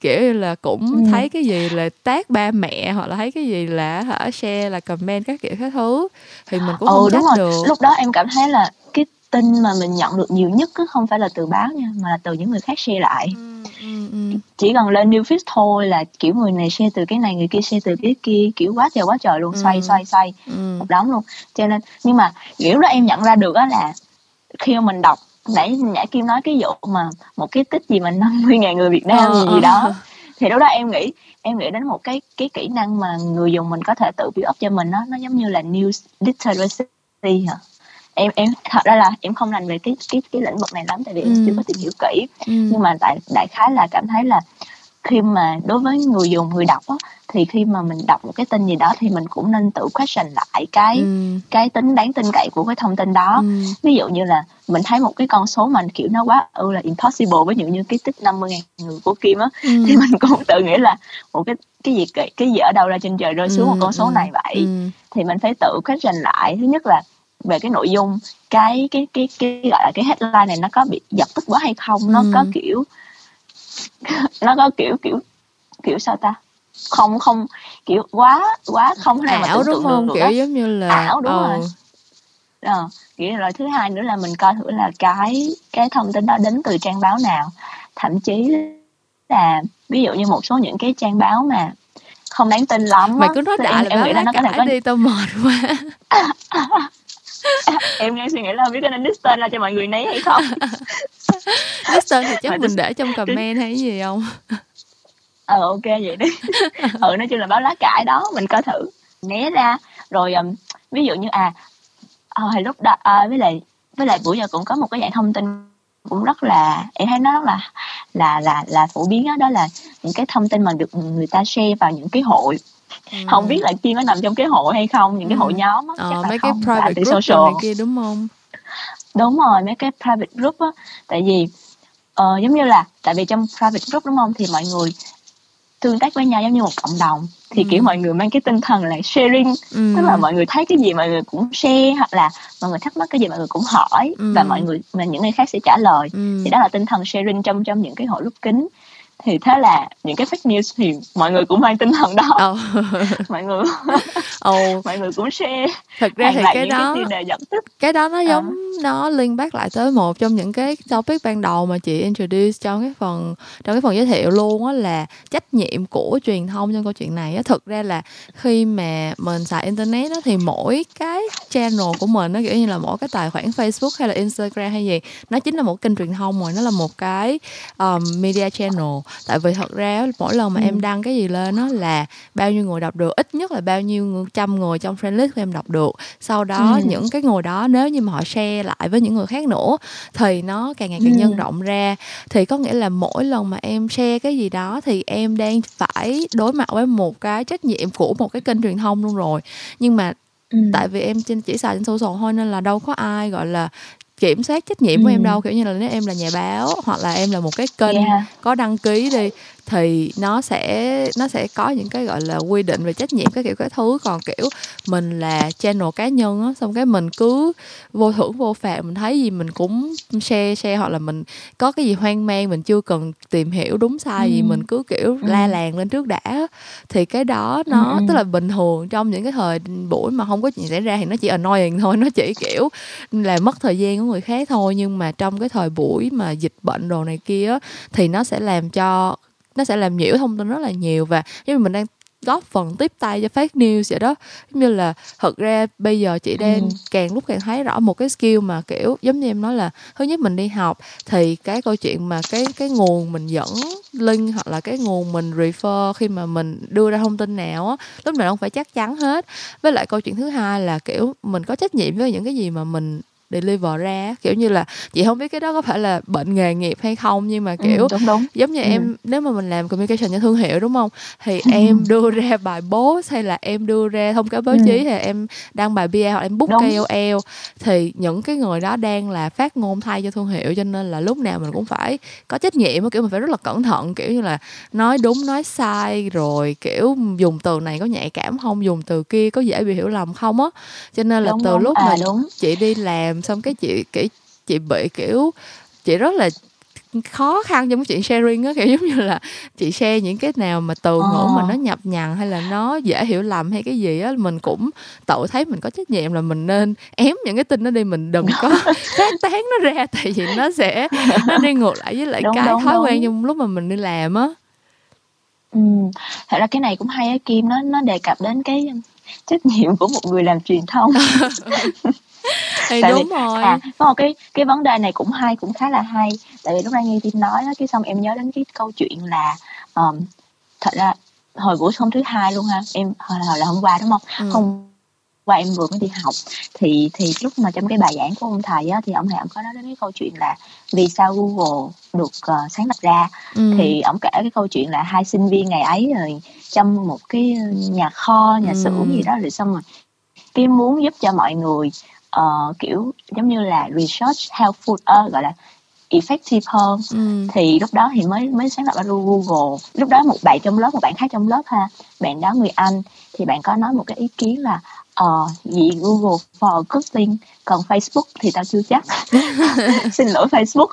Kiểu như là cũng ừ. thấy cái gì là tác ba mẹ hoặc là thấy cái gì là hả share là comment các kiểu các thứ thì mình cũng ừ, không trách được. Lúc đó em cảm thấy là cái tin mà mình nhận được nhiều nhất không phải là từ báo nha mà là từ những người khác share lại. Ừ, ừ, ừ. chỉ cần lên new feed thôi là kiểu người này share từ cái này người kia share từ cái kia kiểu quá trời quá trời luôn xoay xoay xoay một đống luôn. Cho nên nhưng mà kiểu đó em nhận ra được á là khi mà mình đọc nãy nhã kim nói cái vụ mà một cái tích gì mà 50 ngàn người Việt Nam ờ, gì gì đó ờ. thì lúc đó em nghĩ em nghĩ đến một cái cái kỹ năng mà người dùng mình có thể tự build up cho mình nó nó giống như là news literacy hả em em thật ra là em không rành về cái cái cái lĩnh vực này lắm tại vì ừ. em chưa có tìm hiểu kỹ ừ. nhưng mà tại đại khái là cảm thấy là khi mà đối với người dùng người đọc á, thì khi mà mình đọc một cái tin gì đó thì mình cũng nên tự question lại cái ừ. cái tính đáng tin cậy của cái thông tin đó ừ. ví dụ như là mình thấy một cái con số mà kiểu nó quá ừ là impossible ví dụ như cái tích 50 ngàn người của Kim á ừ. thì mình cũng tự nghĩ là một cái cái gì cái, cái gì ở đâu ra trên trời rơi xuống ừ. một con số ừ. này vậy ừ. thì mình phải tự question lại thứ nhất là về cái nội dung cái cái cái cái gọi là cái headline này nó có bị giật tích quá hay không nó ừ. có kiểu nó có kiểu kiểu kiểu sao ta không không kiểu quá quá không nào ảo mà đúng không kiểu đó. giống như là ảo đúng ờ. rồi ờ, kiểu rồi thứ hai nữa là mình coi thử là cái cái thông tin đó đến từ trang báo nào thậm chí là ví dụ như một số những cái trang báo mà không đáng tin lắm mày cứ nói đại là em, nghĩ là nó có thể có đi tao mệt quá em đang suy nghĩ là không biết có nên list tên ra cho mọi người nấy hay không? List tên thì chắc Mà mình để trong comment hay gì không? Ờ ok vậy đi. Ừ nói chung là báo lá cải đó mình coi thử. Né ra. Rồi um, ví dụ như à hồi lúc đó à, với lại với lại buổi giờ cũng có một cái dạng thông tin cũng rất là em thấy nó rất là là là là phổ biến đó, đó là những cái thông tin mà được người ta share vào những cái hội ừ. không biết là kim có nằm trong cái hội hay không những cái hội ừ. nhóm á ờ, mấy cái private group social. này kia đúng không đúng rồi mấy cái private group á tại vì uh, giống như là tại vì trong private group đúng không thì mọi người tương tác với nhau giống như một cộng đồng thì ừ. kiểu mọi người mang cái tinh thần là sharing ừ. tức là mọi người thấy cái gì mọi người cũng share hoặc là mọi người thắc mắc cái gì mọi người cũng hỏi ừ. và mọi người mà những người khác sẽ trả lời ừ. thì đó là tinh thần sharing trong trong những cái hội lúc kính thì thế là những cái fake news thì mọi người cũng mang tinh thần đó oh. mọi người oh. mọi người cũng share thật ra thì cái đó cái, cái đó nó giống à. nó liên bác lại tới một trong những cái topic ban đầu mà chị introduce trong cái phần trong cái phần giới thiệu luôn á là trách nhiệm của truyền thông trong câu chuyện này á thực ra là khi mà mình xài internet á thì mỗi cái channel của mình nó kiểu như là mỗi cái tài khoản facebook hay là instagram hay gì nó chính là một kênh truyền thông rồi nó là một cái um, media channel tại vì thật ra mỗi lần mà ừ. em đăng cái gì lên nó là bao nhiêu người đọc được ít nhất là bao nhiêu trăm người trong friend list của em đọc được sau đó ừ. những cái người đó nếu như mà họ share lại với những người khác nữa thì nó càng ngày càng ừ. nhân rộng ra thì có nghĩa là mỗi lần mà em share cái gì đó thì em đang phải đối mặt với một cái trách nhiệm của một cái kênh truyền thông luôn rồi nhưng mà Ừ. tại vì em chỉ xài trên social thôi nên là đâu có ai gọi là kiểm soát trách nhiệm của em đâu kiểu như là nếu em là nhà báo hoặc là em là một cái kênh yeah. có đăng ký đi thì nó sẽ nó sẽ có những cái gọi là quy định về trách nhiệm cái kiểu cái thứ còn kiểu mình là channel cá nhân á xong cái mình cứ vô thưởng vô phạt mình thấy gì mình cũng share share hoặc là mình có cái gì hoang mang mình chưa cần tìm hiểu đúng sai ừ. gì mình cứ kiểu ừ. la làng lên trước đã thì cái đó nó ừ. tức là bình thường trong những cái thời buổi mà không có chuyện xảy ra thì nó chỉ annoying thôi nó chỉ kiểu là mất thời gian của người khác thôi nhưng mà trong cái thời buổi mà dịch bệnh đồ này kia thì nó sẽ làm cho nó sẽ làm nhiễu thông tin rất là nhiều và giống như mình đang góp phần tiếp tay cho fake news vậy đó giống như là thật ra bây giờ chị đang ừ. càng lúc càng thấy rõ một cái skill mà kiểu giống như em nói là thứ nhất mình đi học thì cái câu chuyện mà cái cái nguồn mình dẫn link hoặc là cái nguồn mình refer khi mà mình đưa ra thông tin nào á lúc nào không phải chắc chắn hết với lại câu chuyện thứ hai là kiểu mình có trách nhiệm với những cái gì mà mình deliver ra kiểu như là chị không biết cái đó có phải là bệnh nghề nghiệp hay không nhưng mà kiểu ừ, đúng đúng giống như ừ. em nếu mà mình làm communication cho thương hiệu đúng không thì ừ. em đưa ra bài post hay là em đưa ra thông cáo báo ừ. chí hay em đăng bài PR hoặc em book đúng. KOL thì những cái người đó đang là phát ngôn thay cho thương hiệu cho nên là lúc nào mình cũng phải có trách nhiệm kiểu mình phải rất là cẩn thận kiểu như là nói đúng nói sai rồi kiểu dùng từ này có nhạy cảm không dùng từ kia có dễ bị hiểu lầm không á cho nên là đúng, từ đúng. lúc à, mà đúng. chị đi làm xong cái chị kiểu chị bị kiểu chị rất là khó khăn trong cái chuyện sharing á kiểu giống như là chị share những cái nào mà từ ngữ ờ. mà nó nhập nhằn hay là nó dễ hiểu lầm hay cái gì á mình cũng tự thấy mình có trách nhiệm là mình nên ém những cái tin đó đi mình đừng có phát tán nó ra tại vì nó sẽ nó đi ngược lại với lại đúng, cái đúng, thói đúng. quen trong lúc mà mình đi làm á ừ thật ra cái này cũng hay á kim nó nó đề cập đến cái trách nhiệm của một người làm truyền thông thì tại đúng vì, rồi à, có một cái cái vấn đề này cũng hay cũng khá là hay tại vì lúc nãy nghe tin nói đó cái xong em nhớ đến cái câu chuyện là um, thật ra hồi buổi hôm thứ hai luôn ha em hồi, hồi là hôm qua đúng không ừ. hôm qua em vừa mới đi học thì thì lúc mà trong cái bài giảng của ông thầy á thì ông thầy ông có nói đến cái câu chuyện là vì sao Google được uh, sáng lập ra ừ. thì ông kể cái câu chuyện là hai sinh viên ngày ấy rồi trong một cái nhà kho nhà ừ. xưởng gì đó rồi xong rồi cái muốn giúp cho mọi người uh, kiểu giống như là research helpful uh, gọi là effective hơn ừ. thì lúc đó thì mới mới sáng lập ra Google lúc đó một bạn trong lớp một bạn khác trong lớp ha bạn đó người Anh thì bạn có nói một cái ý kiến là ờ gì Google for cooking còn Facebook thì tao chưa chắc xin lỗi Facebook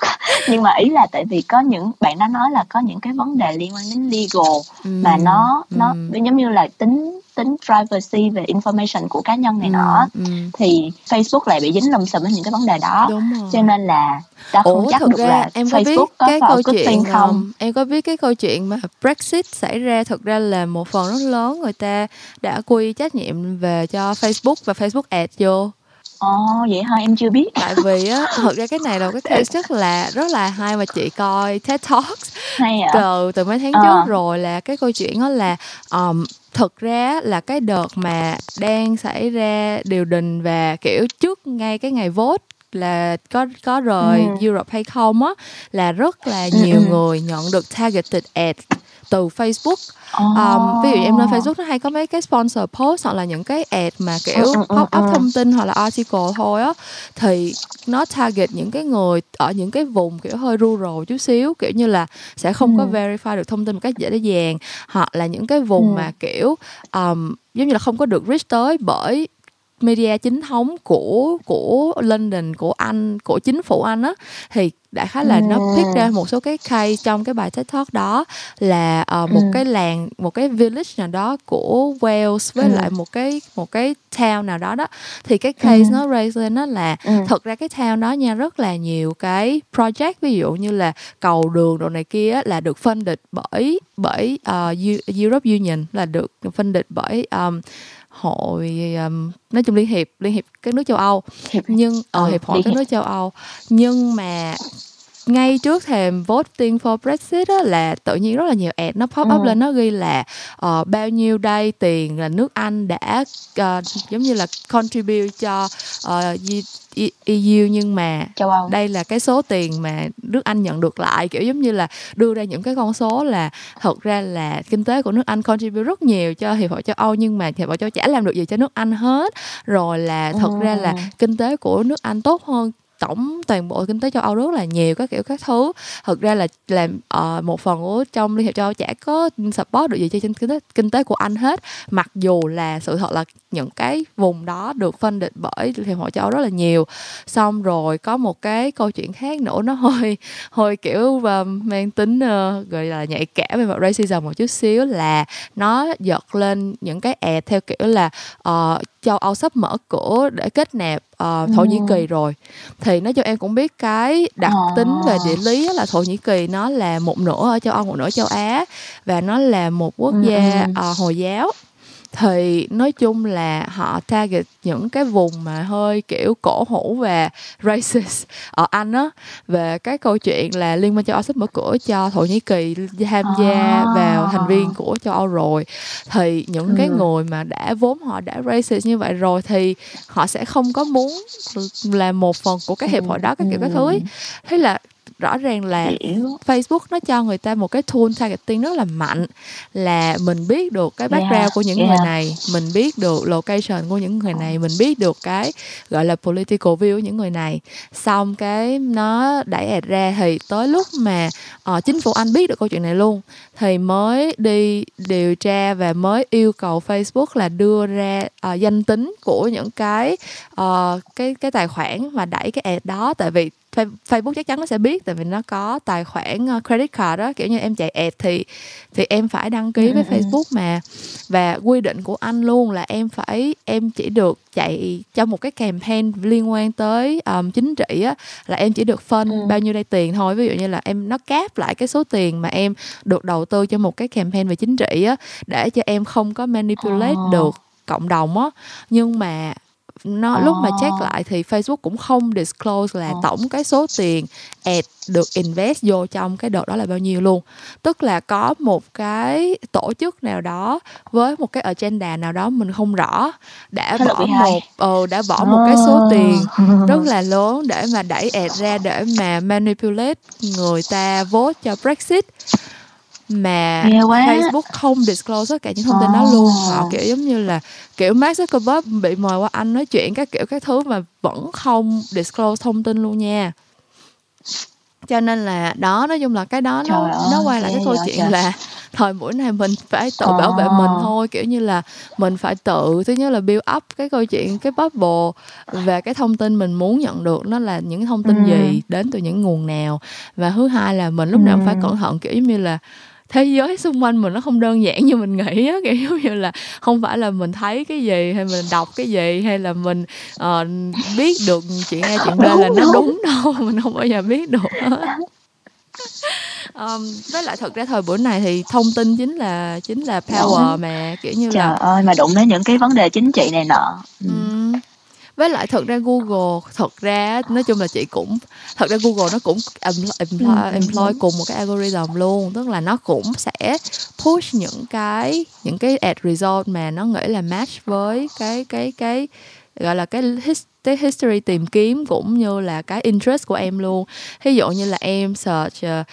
nhưng mà ý là tại vì có những bạn đã nói là có những cái vấn đề liên quan đến legal ừ. mà nó nó ừ. giống như là tính tính privacy về information của cá nhân này ừ, nọ. ừ. thì Facebook lại bị dính lùm xùm với những cái vấn đề đó. Cho nên là ta không Ủa, chắc được ra, là em có Facebook biết cái có câu chuyện không. um, em có biết cái câu chuyện mà Brexit xảy ra thực ra là một phần rất lớn người ta đã quy trách nhiệm về cho Facebook và Facebook Ads vô Ồ oh, vậy hả em chưa biết Tại vì á Thực ra cái này là cái case rất là Rất là hay mà chị coi TED Talks hay à? Từ từ mấy tháng à. trước rồi là Cái câu chuyện đó là um, thực ra là cái đợt mà đang xảy ra điều đình và kiểu trước ngay cái ngày vote là có có rời ừ. Europe hay không á là rất là ừ, nhiều ừ. người nhận được targeted ads từ Facebook. Um, ví dụ em lên Facebook nó hay có mấy cái sponsor post hoặc là những cái ad mà kiểu ừ, pop up thông tin hoặc là article thôi á thì nó target những cái người ở những cái vùng kiểu hơi rural chút xíu kiểu như là sẽ không có verify được thông tin một cách dễ dàng hoặc là những cái vùng mà kiểu um, giống như là không có được reach tới bởi media chính thống của của London của Anh của chính phủ Anh á thì đại khái là nó pick ra một số cái case trong cái bài TED Talk đó là uh, một ừ. cái làng một cái village nào đó của Wales với ừ. lại một cái một cái town nào đó đó thì cái case ừ. nó raise lên nó là ừ. thật ra cái town đó nha rất là nhiều cái project ví dụ như là cầu đường đồ này kia là được funded bởi bởi uh, Europe Union là được funded bởi um, hội um, nói chung liên hiệp liên hiệp các nước châu Âu. Hiệp, nhưng ở uh, hiệp hội các nước châu Âu. Nhưng mà ngay trước thềm voting for Brexit á, là tự nhiên rất là nhiều ad nó pop up ừ. lên nó ghi là uh, bao nhiêu đây tiền là nước Anh đã uh, giống như là contribute cho uh, EU nhưng mà đây là cái số tiền mà nước Anh nhận được lại kiểu giống như là đưa ra những cái con số là thật ra là kinh tế của nước Anh contribute rất nhiều cho hiệp hội châu Âu nhưng mà hiệp hội châu Âu chả làm được gì cho nước Anh hết rồi là thật ừ. ra là kinh tế của nước Anh tốt hơn tổng toàn bộ kinh tế châu Âu rất là nhiều các kiểu các thứ. Thực ra là làm uh, một phần của trong liên hiệp châu Âu chả có support được gì cho kinh tế kinh tế của Anh hết. Mặc dù là sự thật là những cái vùng đó được phân định bởi hiệp hội châu Âu rất là nhiều. Xong rồi có một cái câu chuyện khác nữa nó hơi hơi kiểu uh, mang tính uh, gọi là nhạy cảm về mặt racism một chút xíu là nó giật lên những cái ad theo kiểu là uh, châu Âu sắp mở cửa để kết nạp uh, Thổ Nhĩ Kỳ rồi. Thì nói cho em cũng biết cái đặc tính về địa lý là Thổ Nhĩ Kỳ nó là một nửa ở châu Âu một nửa châu Á và nó là một quốc gia uh, hồi giáo thì nói chung là họ target những cái vùng mà hơi kiểu cổ hủ và racist ở Anh á về cái câu chuyện là Liên minh châu Âu sắp mở cửa cho Thổ Nhĩ Kỳ tham gia à. vào thành viên của châu Âu rồi thì những ừ. cái người mà đã vốn họ đã racist như vậy rồi thì họ sẽ không có muốn là một phần của cái hiệp hội đó các kiểu các thứ ấy. thế là rõ ràng là. Facebook nó cho người ta một cái tool targeting rất là mạnh là mình biết được cái background yeah. của những yeah. người này mình biết được location của những người này mình biết được cái gọi là political view của những người này xong cái nó đẩy ad ra thì tới lúc mà uh, chính phủ anh biết được câu chuyện này luôn thì mới đi điều tra và mới yêu cầu Facebook là đưa ra uh, danh tính của những cái uh, cái cái tài khoản mà đẩy cái ad đó tại vì Facebook chắc chắn nó sẽ biết tại vì nó có tài khoản ờ, credit card đó kiểu như em chạy ad thì thì em phải đăng ký với ừ, ừ. Facebook mà và quy định của anh luôn là em phải em chỉ được chạy cho một cái campaign liên quan tới um, chính trị á là em chỉ được phân ừ. bao nhiêu đây tiền thôi ví dụ như là em nó cáp lại cái số tiền mà em được đầu tư cho một cái campaign về chính trị á để cho em không có manipulate oh. được cộng đồng á nhưng mà nó oh. lúc mà check lại thì Facebook cũng không disclose là oh. tổng cái số tiền ad được invest vô trong cái đợt đó là bao nhiêu luôn tức là có một cái tổ chức nào đó với một cái agenda nào đó mình không rõ đã Thế bỏ một ờ, đã bỏ oh. một cái số tiền rất là lớn để mà đẩy ad ra để mà manipulate người ta vote cho Brexit mà Facebook không disclose tất cả những thông tin oh. đó luôn họ kiểu giống như là kiểu Mark Zuckerberg bị mời qua anh nói chuyện các kiểu các thứ mà vẫn không disclose thông tin luôn nha cho nên là đó nói chung là cái đó nó ơi, nó quay lại cái câu chuyện trời. là thời buổi này mình phải tự à. bảo vệ mình thôi kiểu như là mình phải tự thứ nhất là build up cái câu chuyện cái bubble về cái thông tin mình muốn nhận được nó là những thông tin ừ. gì đến từ những nguồn nào và thứ hai là mình lúc nào cũng phải cẩn thận kiểu như là thế giới xung quanh mình nó không đơn giản như mình nghĩ á kiểu giống như là không phải là mình thấy cái gì hay mình đọc cái gì hay là mình uh, biết được chuyện A chuyện B là nó đúng. đâu mình không bao giờ biết được um, với lại thật ra thời buổi này thì thông tin chính là chính là power mà kiểu như Trời là ơi mà đụng đến những cái vấn đề chính trị này nọ. Ừ. Ừ với lại thật ra Google thật ra nói chung là chị cũng thật ra Google nó cũng employ, ừ, employ cùng một cái algorithm luôn. Tức là nó cũng sẽ push những cái những cái ad result mà nó nghĩ là match với cái cái cái gọi là cái his, cái history tìm kiếm cũng như là cái interest của em luôn. Ví dụ như là em search uh,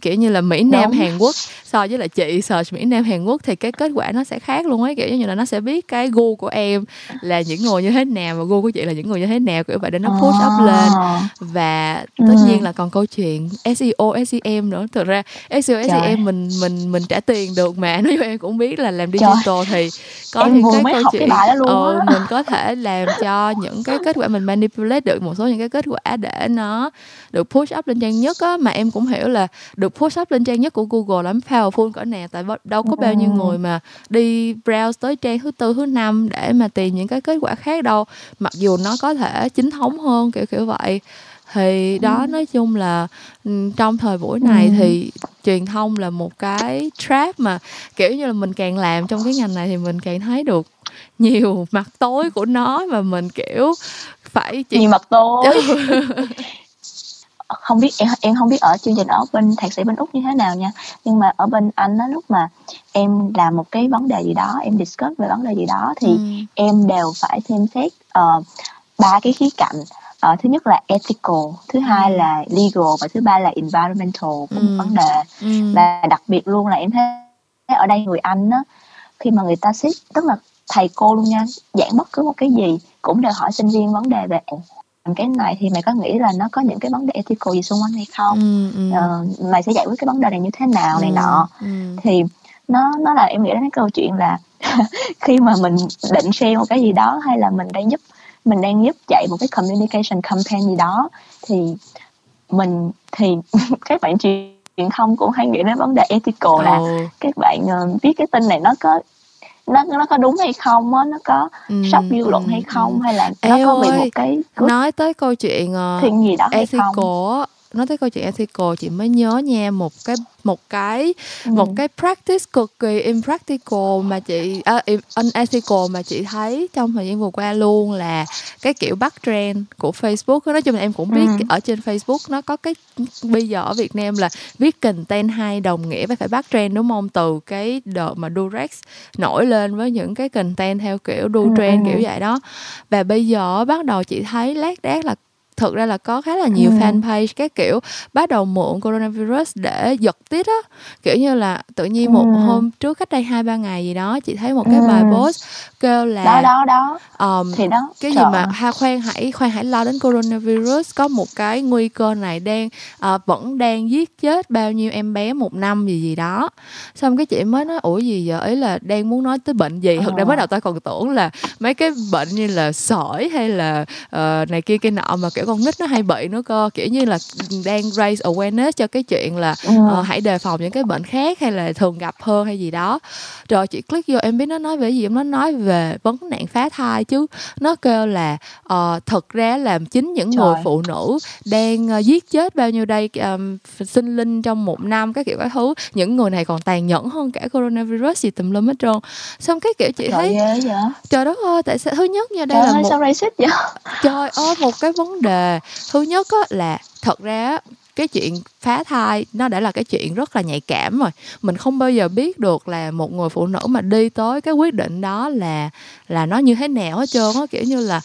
kiểu như là Mỹ Nam Đúng. Hàn Quốc so với lại chị search Mỹ Nam Hàn Quốc thì cái kết quả nó sẽ khác luôn ấy kiểu như là nó sẽ biết cái gu của em là những người như thế nào và gu của chị là những người như thế nào kiểu vậy để nó push up lên và tất ừ. nhiên là còn câu chuyện SEO SEM nữa thực ra SEO Trời. SEM mình mình mình trả tiền được mà nói chung em cũng biết là làm digital Trời. thì có em những cái câu chuyện cái ờ, mình có thể làm cho những cái kết quả mình manipulate được một số những cái kết quả để nó được push up lên trang nhất á mà em cũng hiểu là được post up lên trang nhất của Google lắm powerful cỡ nào tại đâu có bao nhiêu người mà đi browse tới trang thứ tư thứ năm để mà tìm những cái kết quả khác đâu. Mặc dù nó có thể chính thống hơn kiểu kiểu vậy. Thì đó ừ. nói chung là ừ, trong thời buổi này ừ. thì truyền thông là một cái trap mà kiểu như là mình càng làm trong cái ngành này thì mình càng thấy được nhiều mặt tối của nó mà mình kiểu phải chỉ... nhiều mặt tối không biết em em không biết ở chương trình ở bên thạc sĩ bên úc như thế nào nha nhưng mà ở bên anh á lúc mà em làm một cái vấn đề gì đó em discuss về vấn đề gì đó thì ừ. em đều phải xem xét uh, ba cái khía cạnh uh, thứ nhất là ethical thứ ừ. hai là legal và thứ ba là environmental của ừ. một vấn đề ừ. và đặc biệt luôn là em thấy ở đây người anh á khi mà người ta xét tức là thầy cô luôn nha giảng bất cứ một cái gì cũng đều hỏi sinh viên vấn đề về cái này thì mày có nghĩ là nó có những cái vấn đề ethical gì xung quanh hay không ừ, ừ. Uh, mày sẽ giải quyết cái vấn đề này như thế nào này ừ, nọ ừ. thì nó nó là em nghĩ đến cái câu chuyện là khi mà mình định share một cái gì đó hay là mình đang giúp mình đang giúp chạy một cái communication campaign gì đó thì mình thì các bạn truyền thông cũng hay nghĩ đến vấn đề ethical là ừ. các bạn uh, viết cái tin này nó có nó nó có đúng hay không á? Nó có ừ, sốc dư luận hay không? hay là nó Ê có bị một cái nói tới câu chuyện uh, gì đó ethical nói tới câu chuyện ethical chị mới nhớ nha một cái một cái ừ. một cái practice cực kỳ impractical mà chị uh, unethical mà chị thấy trong thời gian vừa qua luôn là cái kiểu bắt trend của Facebook nói chung là em cũng biết ừ. ở trên Facebook nó có cái bây giờ ở Việt Nam là viết content hay đồng nghĩa với phải bắt trend đúng không từ cái đợt mà Durex nổi lên với những cái content theo kiểu đu trend ừ. kiểu vậy đó và bây giờ bắt đầu chị thấy lát đác là thực ra là có khá là nhiều ừ. fanpage các kiểu bắt đầu mượn coronavirus để giật tít á kiểu như là tự nhiên một ừ. hôm trước cách đây hai ba ngày gì đó chị thấy một cái ừ. bài post kêu là đó đó đó um, thì đó cái Trời. gì mà ha khoan hãy khoan hãy lo đến coronavirus có một cái nguy cơ này đang uh, vẫn đang giết chết bao nhiêu em bé một năm gì gì đó xong cái chị mới nói ủa gì giờ ấy là đang muốn nói tới bệnh gì thực ra mới đầu tôi còn tưởng là mấy cái bệnh như là sởi hay là uh, này kia cái nọ mà kiểu con nít nó hay bị nữa cơ. Kiểu như là đang raise awareness cho cái chuyện là ừ. uh, hãy đề phòng những cái bệnh khác hay là thường gặp hơn hay gì đó. Rồi chị click vô em biết nó nói về gì nó nói về vấn nạn phá thai chứ. Nó kêu là uh, thực ra là chính những Trời. người phụ nữ đang uh, giết chết bao nhiêu đây um, sinh linh trong một năm cái kiểu các thứ. Những người này còn tàn nhẫn hơn cả coronavirus gì tùm lum hết trơn. Xong cái kiểu chị trời thấy trời đất ơi tại sao thứ nhất nha đây trời là một sao racist vậy? Trời ơi một cái vấn đề thứ nhất á, là thật ra cái chuyện phá thai nó đã là cái chuyện rất là nhạy cảm rồi. Mình không bao giờ biết được là một người phụ nữ mà đi tới cái quyết định đó là là nó như thế nào hết trơn á. Kiểu như là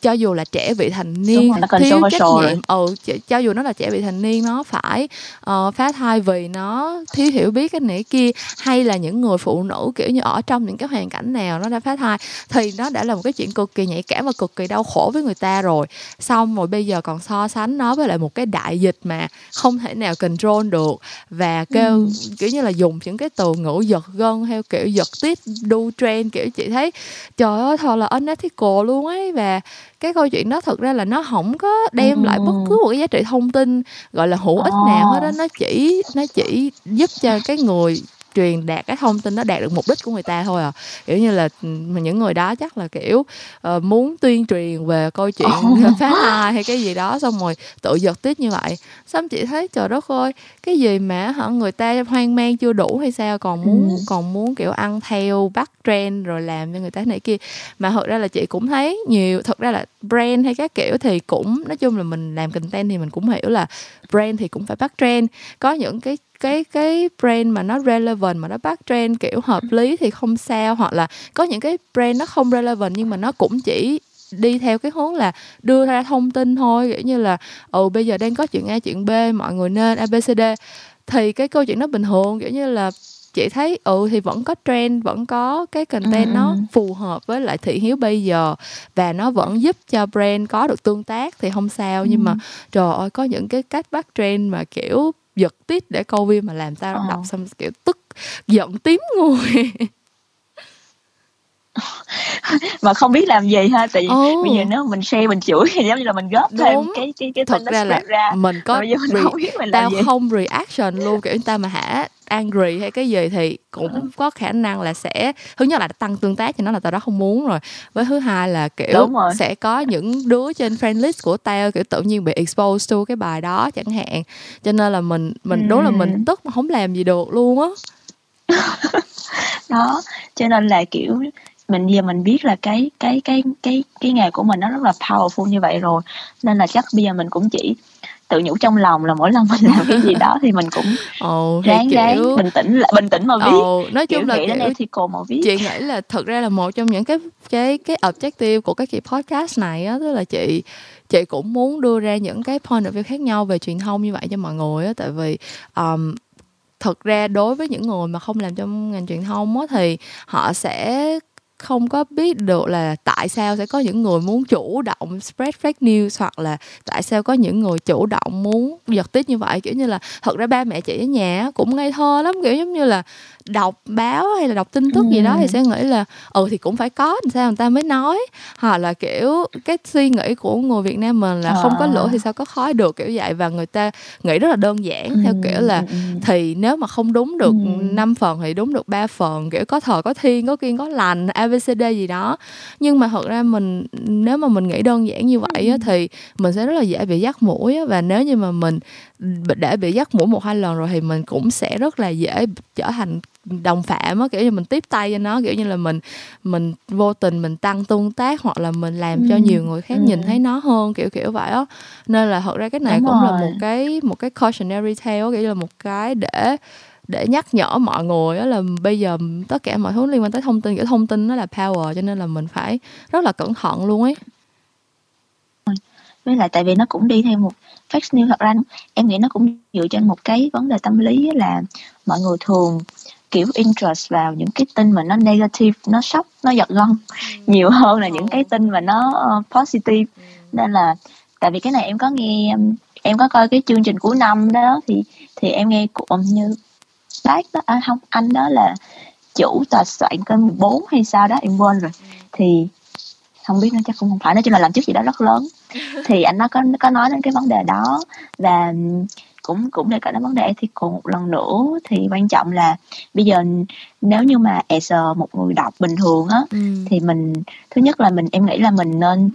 cho dù là trẻ vị thành niên rồi, thiếu trách nhiệm ừ cho dù nó là trẻ vị thành niên nó phải uh, phá thai vì nó thiếu hiểu biết cái này kia hay là những người phụ nữ kiểu như ở trong những cái hoàn cảnh nào nó đã phá thai thì nó đã là một cái chuyện cực kỳ nhạy cảm và cực kỳ đau khổ với người ta rồi. Xong rồi bây giờ còn so sánh nó với lại một cái đại dịch mà không thể nào control được và kêu ừ. kiểu như là dùng những cái từ ngữ giật gân theo kiểu giật tít đu trend kiểu chị thấy. Trời ơi thật là unethical luôn ấy và cái câu chuyện đó thực ra là nó không có đem lại bất cứ một cái giá trị thông tin gọi là hữu ích nào hết đó nó chỉ nó chỉ giúp cho cái người truyền đạt cái thông tin nó đạt được mục đích của người ta thôi à. Kiểu như là những người đó chắc là kiểu uh, muốn tuyên truyền về câu chuyện phá thai hay cái gì đó xong rồi tự giật tiết như vậy. Xong chị thấy trời đất ơi cái gì mà hả người ta hoang mang chưa đủ hay sao còn muốn ừ. còn muốn kiểu ăn theo bắt trend rồi làm cho người ta này kia. Mà thật ra là chị cũng thấy nhiều thật ra là brand hay các kiểu thì cũng nói chung là mình làm content thì mình cũng hiểu là brand thì cũng phải bắt trend. Có những cái cái cái brand mà nó relevant mà nó bắt trend kiểu hợp lý thì không sao hoặc là có những cái brand nó không relevant nhưng mà nó cũng chỉ đi theo cái hướng là đưa ra thông tin thôi kiểu như là ừ bây giờ đang có chuyện A chuyện B mọi người nên ABCD thì cái câu chuyện nó bình thường kiểu như là chị thấy ừ thì vẫn có trend vẫn có cái content ừ. nó phù hợp với lại thị hiếu bây giờ và nó vẫn giúp cho brand có được tương tác thì không sao ừ. nhưng mà trời ơi có những cái cách bắt trend mà kiểu giật tít để câu view mà làm tao ờ. đọc xong kiểu tức giận tím người mà không biết làm gì ha tại vì oh. bây giờ nếu mình share mình chửi thì giống như là mình góp thêm Đúng. cái cái cái thật ra là ra. mình có mình re- không biết mình tao không reaction luôn kiểu ta mà hả angry hay cái gì thì cũng ừ. có khả năng là sẽ thứ nhất là tăng tương tác cho nó là tao đó không muốn rồi với thứ hai là kiểu sẽ có những đứa trên friend list của tao kiểu tự nhiên bị exposed to cái bài đó chẳng hạn cho nên là mình mình ừ. đúng là mình tức mà không làm gì được luôn á đó cho nên là kiểu mình giờ mình biết là cái cái cái cái cái nghề của mình nó rất là powerful như vậy rồi. Nên là chắc bây giờ mình cũng chỉ tự nhủ trong lòng là mỗi lần mình làm cái gì đó thì mình cũng Ồ, ráng kiểu... ráng bình tĩnh lại bình tĩnh mà viết. Ồ, nói chung kiểu là kiểu ethical mà viết. chị nghĩ là thật ra là một trong những cái cái cái objective của cái kỳ podcast này á tức là chị chị cũng muốn đưa ra những cái point of view khác nhau về truyền thông như vậy cho mọi người á. Tại vì um, thực ra đối với những người mà không làm trong ngành truyền thông á thì họ sẽ không có biết được là tại sao sẽ có những người muốn chủ động spread fake news hoặc là tại sao có những người chủ động muốn giật tít như vậy. Kiểu như là, thật ra ba mẹ chị ở nhà cũng ngây thơ lắm, kiểu giống như là đọc báo hay là đọc tin tức ừ. gì đó thì sẽ nghĩ là ừ thì cũng phải có sao người ta mới nói hoặc là kiểu cái suy nghĩ của người Việt Nam mình là à. không có lửa thì sao có khói được kiểu vậy và người ta nghĩ rất là đơn giản ừ. theo kiểu là ừ. thì nếu mà không đúng được ừ. 5 phần thì đúng được 3 phần kiểu có thờ có thiên có kiên có lành abcd gì đó nhưng mà thật ra mình nếu mà mình nghĩ đơn giản như vậy á, ừ. thì mình sẽ rất là dễ bị dắt mũi á, và nếu như mà mình để bị dắt mũi một hai lần rồi thì mình cũng sẽ rất là dễ trở thành đồng phạm á kiểu như mình tiếp tay cho nó kiểu như là mình mình vô tình mình tăng tương tác hoặc là mình làm ừ. cho nhiều người khác ừ. nhìn thấy nó hơn kiểu kiểu vậy á nên là thật ra cái này Đúng cũng rồi. là một cái một cái cautionary tale kiểu như là một cái để để nhắc nhở mọi người đó là bây giờ tất cả mọi thứ liên quan tới thông tin kiểu thông tin nó là power cho nên là mình phải rất là cẩn thận luôn ấy với lại tại vì nó cũng đi theo một fake news thật ra em nghĩ nó cũng dựa trên một cái vấn đề tâm lý là mọi người thường kiểu interest vào những cái tin mà nó negative nó sốc nó giật gân ừ. nhiều hơn là những cái tin mà nó uh, positive ừ. nên là tại vì cái này em có nghe em có coi cái chương trình cuối năm đó thì thì em nghe cũng như bác đó à, không anh đó là chủ tòa soạn kênh 14 hay sao đó em quên rồi ừ. thì không biết nó chắc cũng không phải nói chung là làm chức gì đó rất lớn thì anh nó có có nói đến cái vấn đề đó và cũng cũng đề cập đến vấn đề thì còn một lần nữa thì quan trọng là bây giờ nếu như mà as một người đọc bình thường á ừ. thì mình thứ nhất là mình em nghĩ là mình nên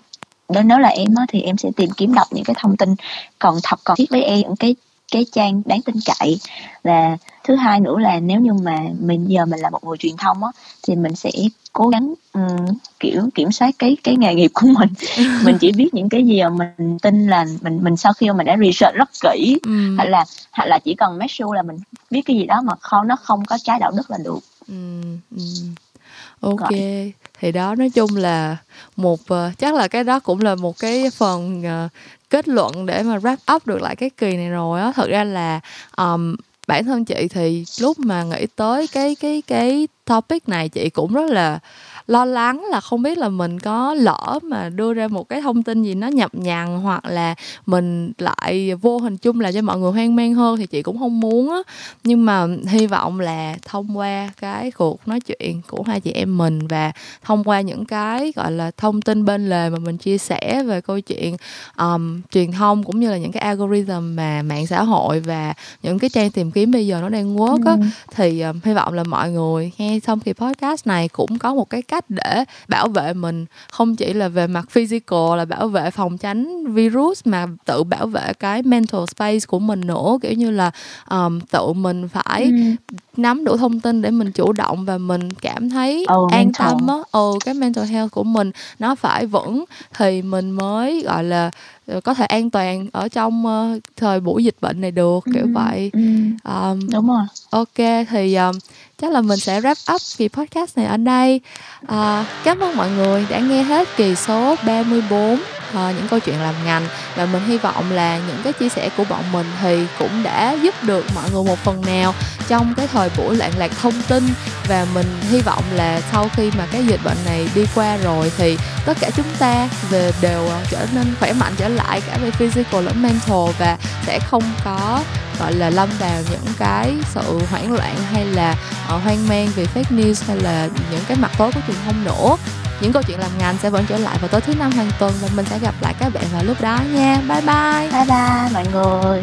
nếu là em á thì em sẽ tìm kiếm đọc những cái thông tin còn thật cần thiết với em những cái cái trang đáng tin cậy và thứ hai nữa là nếu như mà mình giờ mình là một người truyền thông á thì mình sẽ cố gắng um, kiểu kiểm soát cái cái nghề nghiệp của mình mình chỉ biết những cái gì mà mình tin là mình mình sau khi mà mình đã research rất kỹ ừ. hay là hay là chỉ cần make sure là mình biết cái gì đó mà không nó không có trái đạo đức là được ừ. Ừ. ok Rồi. thì đó nói chung là một uh, chắc là cái đó cũng là một cái phần uh, kết luận để mà wrap up được lại cái kỳ này rồi á. Thật ra là um, bản thân chị thì lúc mà nghĩ tới cái cái cái topic này chị cũng rất là lo lắng là không biết là mình có lỡ mà đưa ra một cái thông tin gì nó nhập nhằng hoặc là mình lại vô hình chung là cho mọi người hoang mang hơn thì chị cũng không muốn á nhưng mà hy vọng là thông qua cái cuộc nói chuyện của hai chị em mình và thông qua những cái gọi là thông tin bên lề mà mình chia sẻ về câu chuyện um, truyền thông cũng như là những cái algorithm mà mạng xã hội và những cái trang tìm kiếm bây giờ nó đang work á ừ. thì um, hy vọng là mọi người nghe xong kỳ podcast này cũng có một cái cách để bảo vệ mình không chỉ là về mặt physical là bảo vệ phòng tránh virus mà tự bảo vệ cái mental space của mình nữa kiểu như là um, tự mình phải ừ. nắm đủ thông tin để mình chủ động và mình cảm thấy oh, an mental. tâm á ừ cái mental health của mình nó phải vững thì mình mới gọi là có thể an toàn ở trong uh, thời buổi dịch bệnh này được kiểu ừ, vậy. ừ. Um, đúng rồi. ok thì um, chắc là mình sẽ wrap up kỳ podcast này ở đây. À, cảm ơn mọi người đã nghe hết kỳ số 34 à, những câu chuyện làm ngành. Và mình hy vọng là những cái chia sẻ của bọn mình thì cũng đã giúp được mọi người một phần nào trong cái thời buổi loạn lạc thông tin. Và mình hy vọng là sau khi mà cái dịch bệnh này đi qua rồi thì tất cả chúng ta về đều trở nên khỏe mạnh trở lại cả về physical lẫn mental và sẽ không có gọi là lâm vào những cái sự hoảng loạn hay là uh, hoang mang về fake news hay là những cái mặt tối của truyền thông nữa. Những câu chuyện làm ngành sẽ vẫn trở lại vào tối thứ năm hàng tuần và mình sẽ gặp lại các bạn vào lúc đó nha. Bye bye. Bye bye mọi người.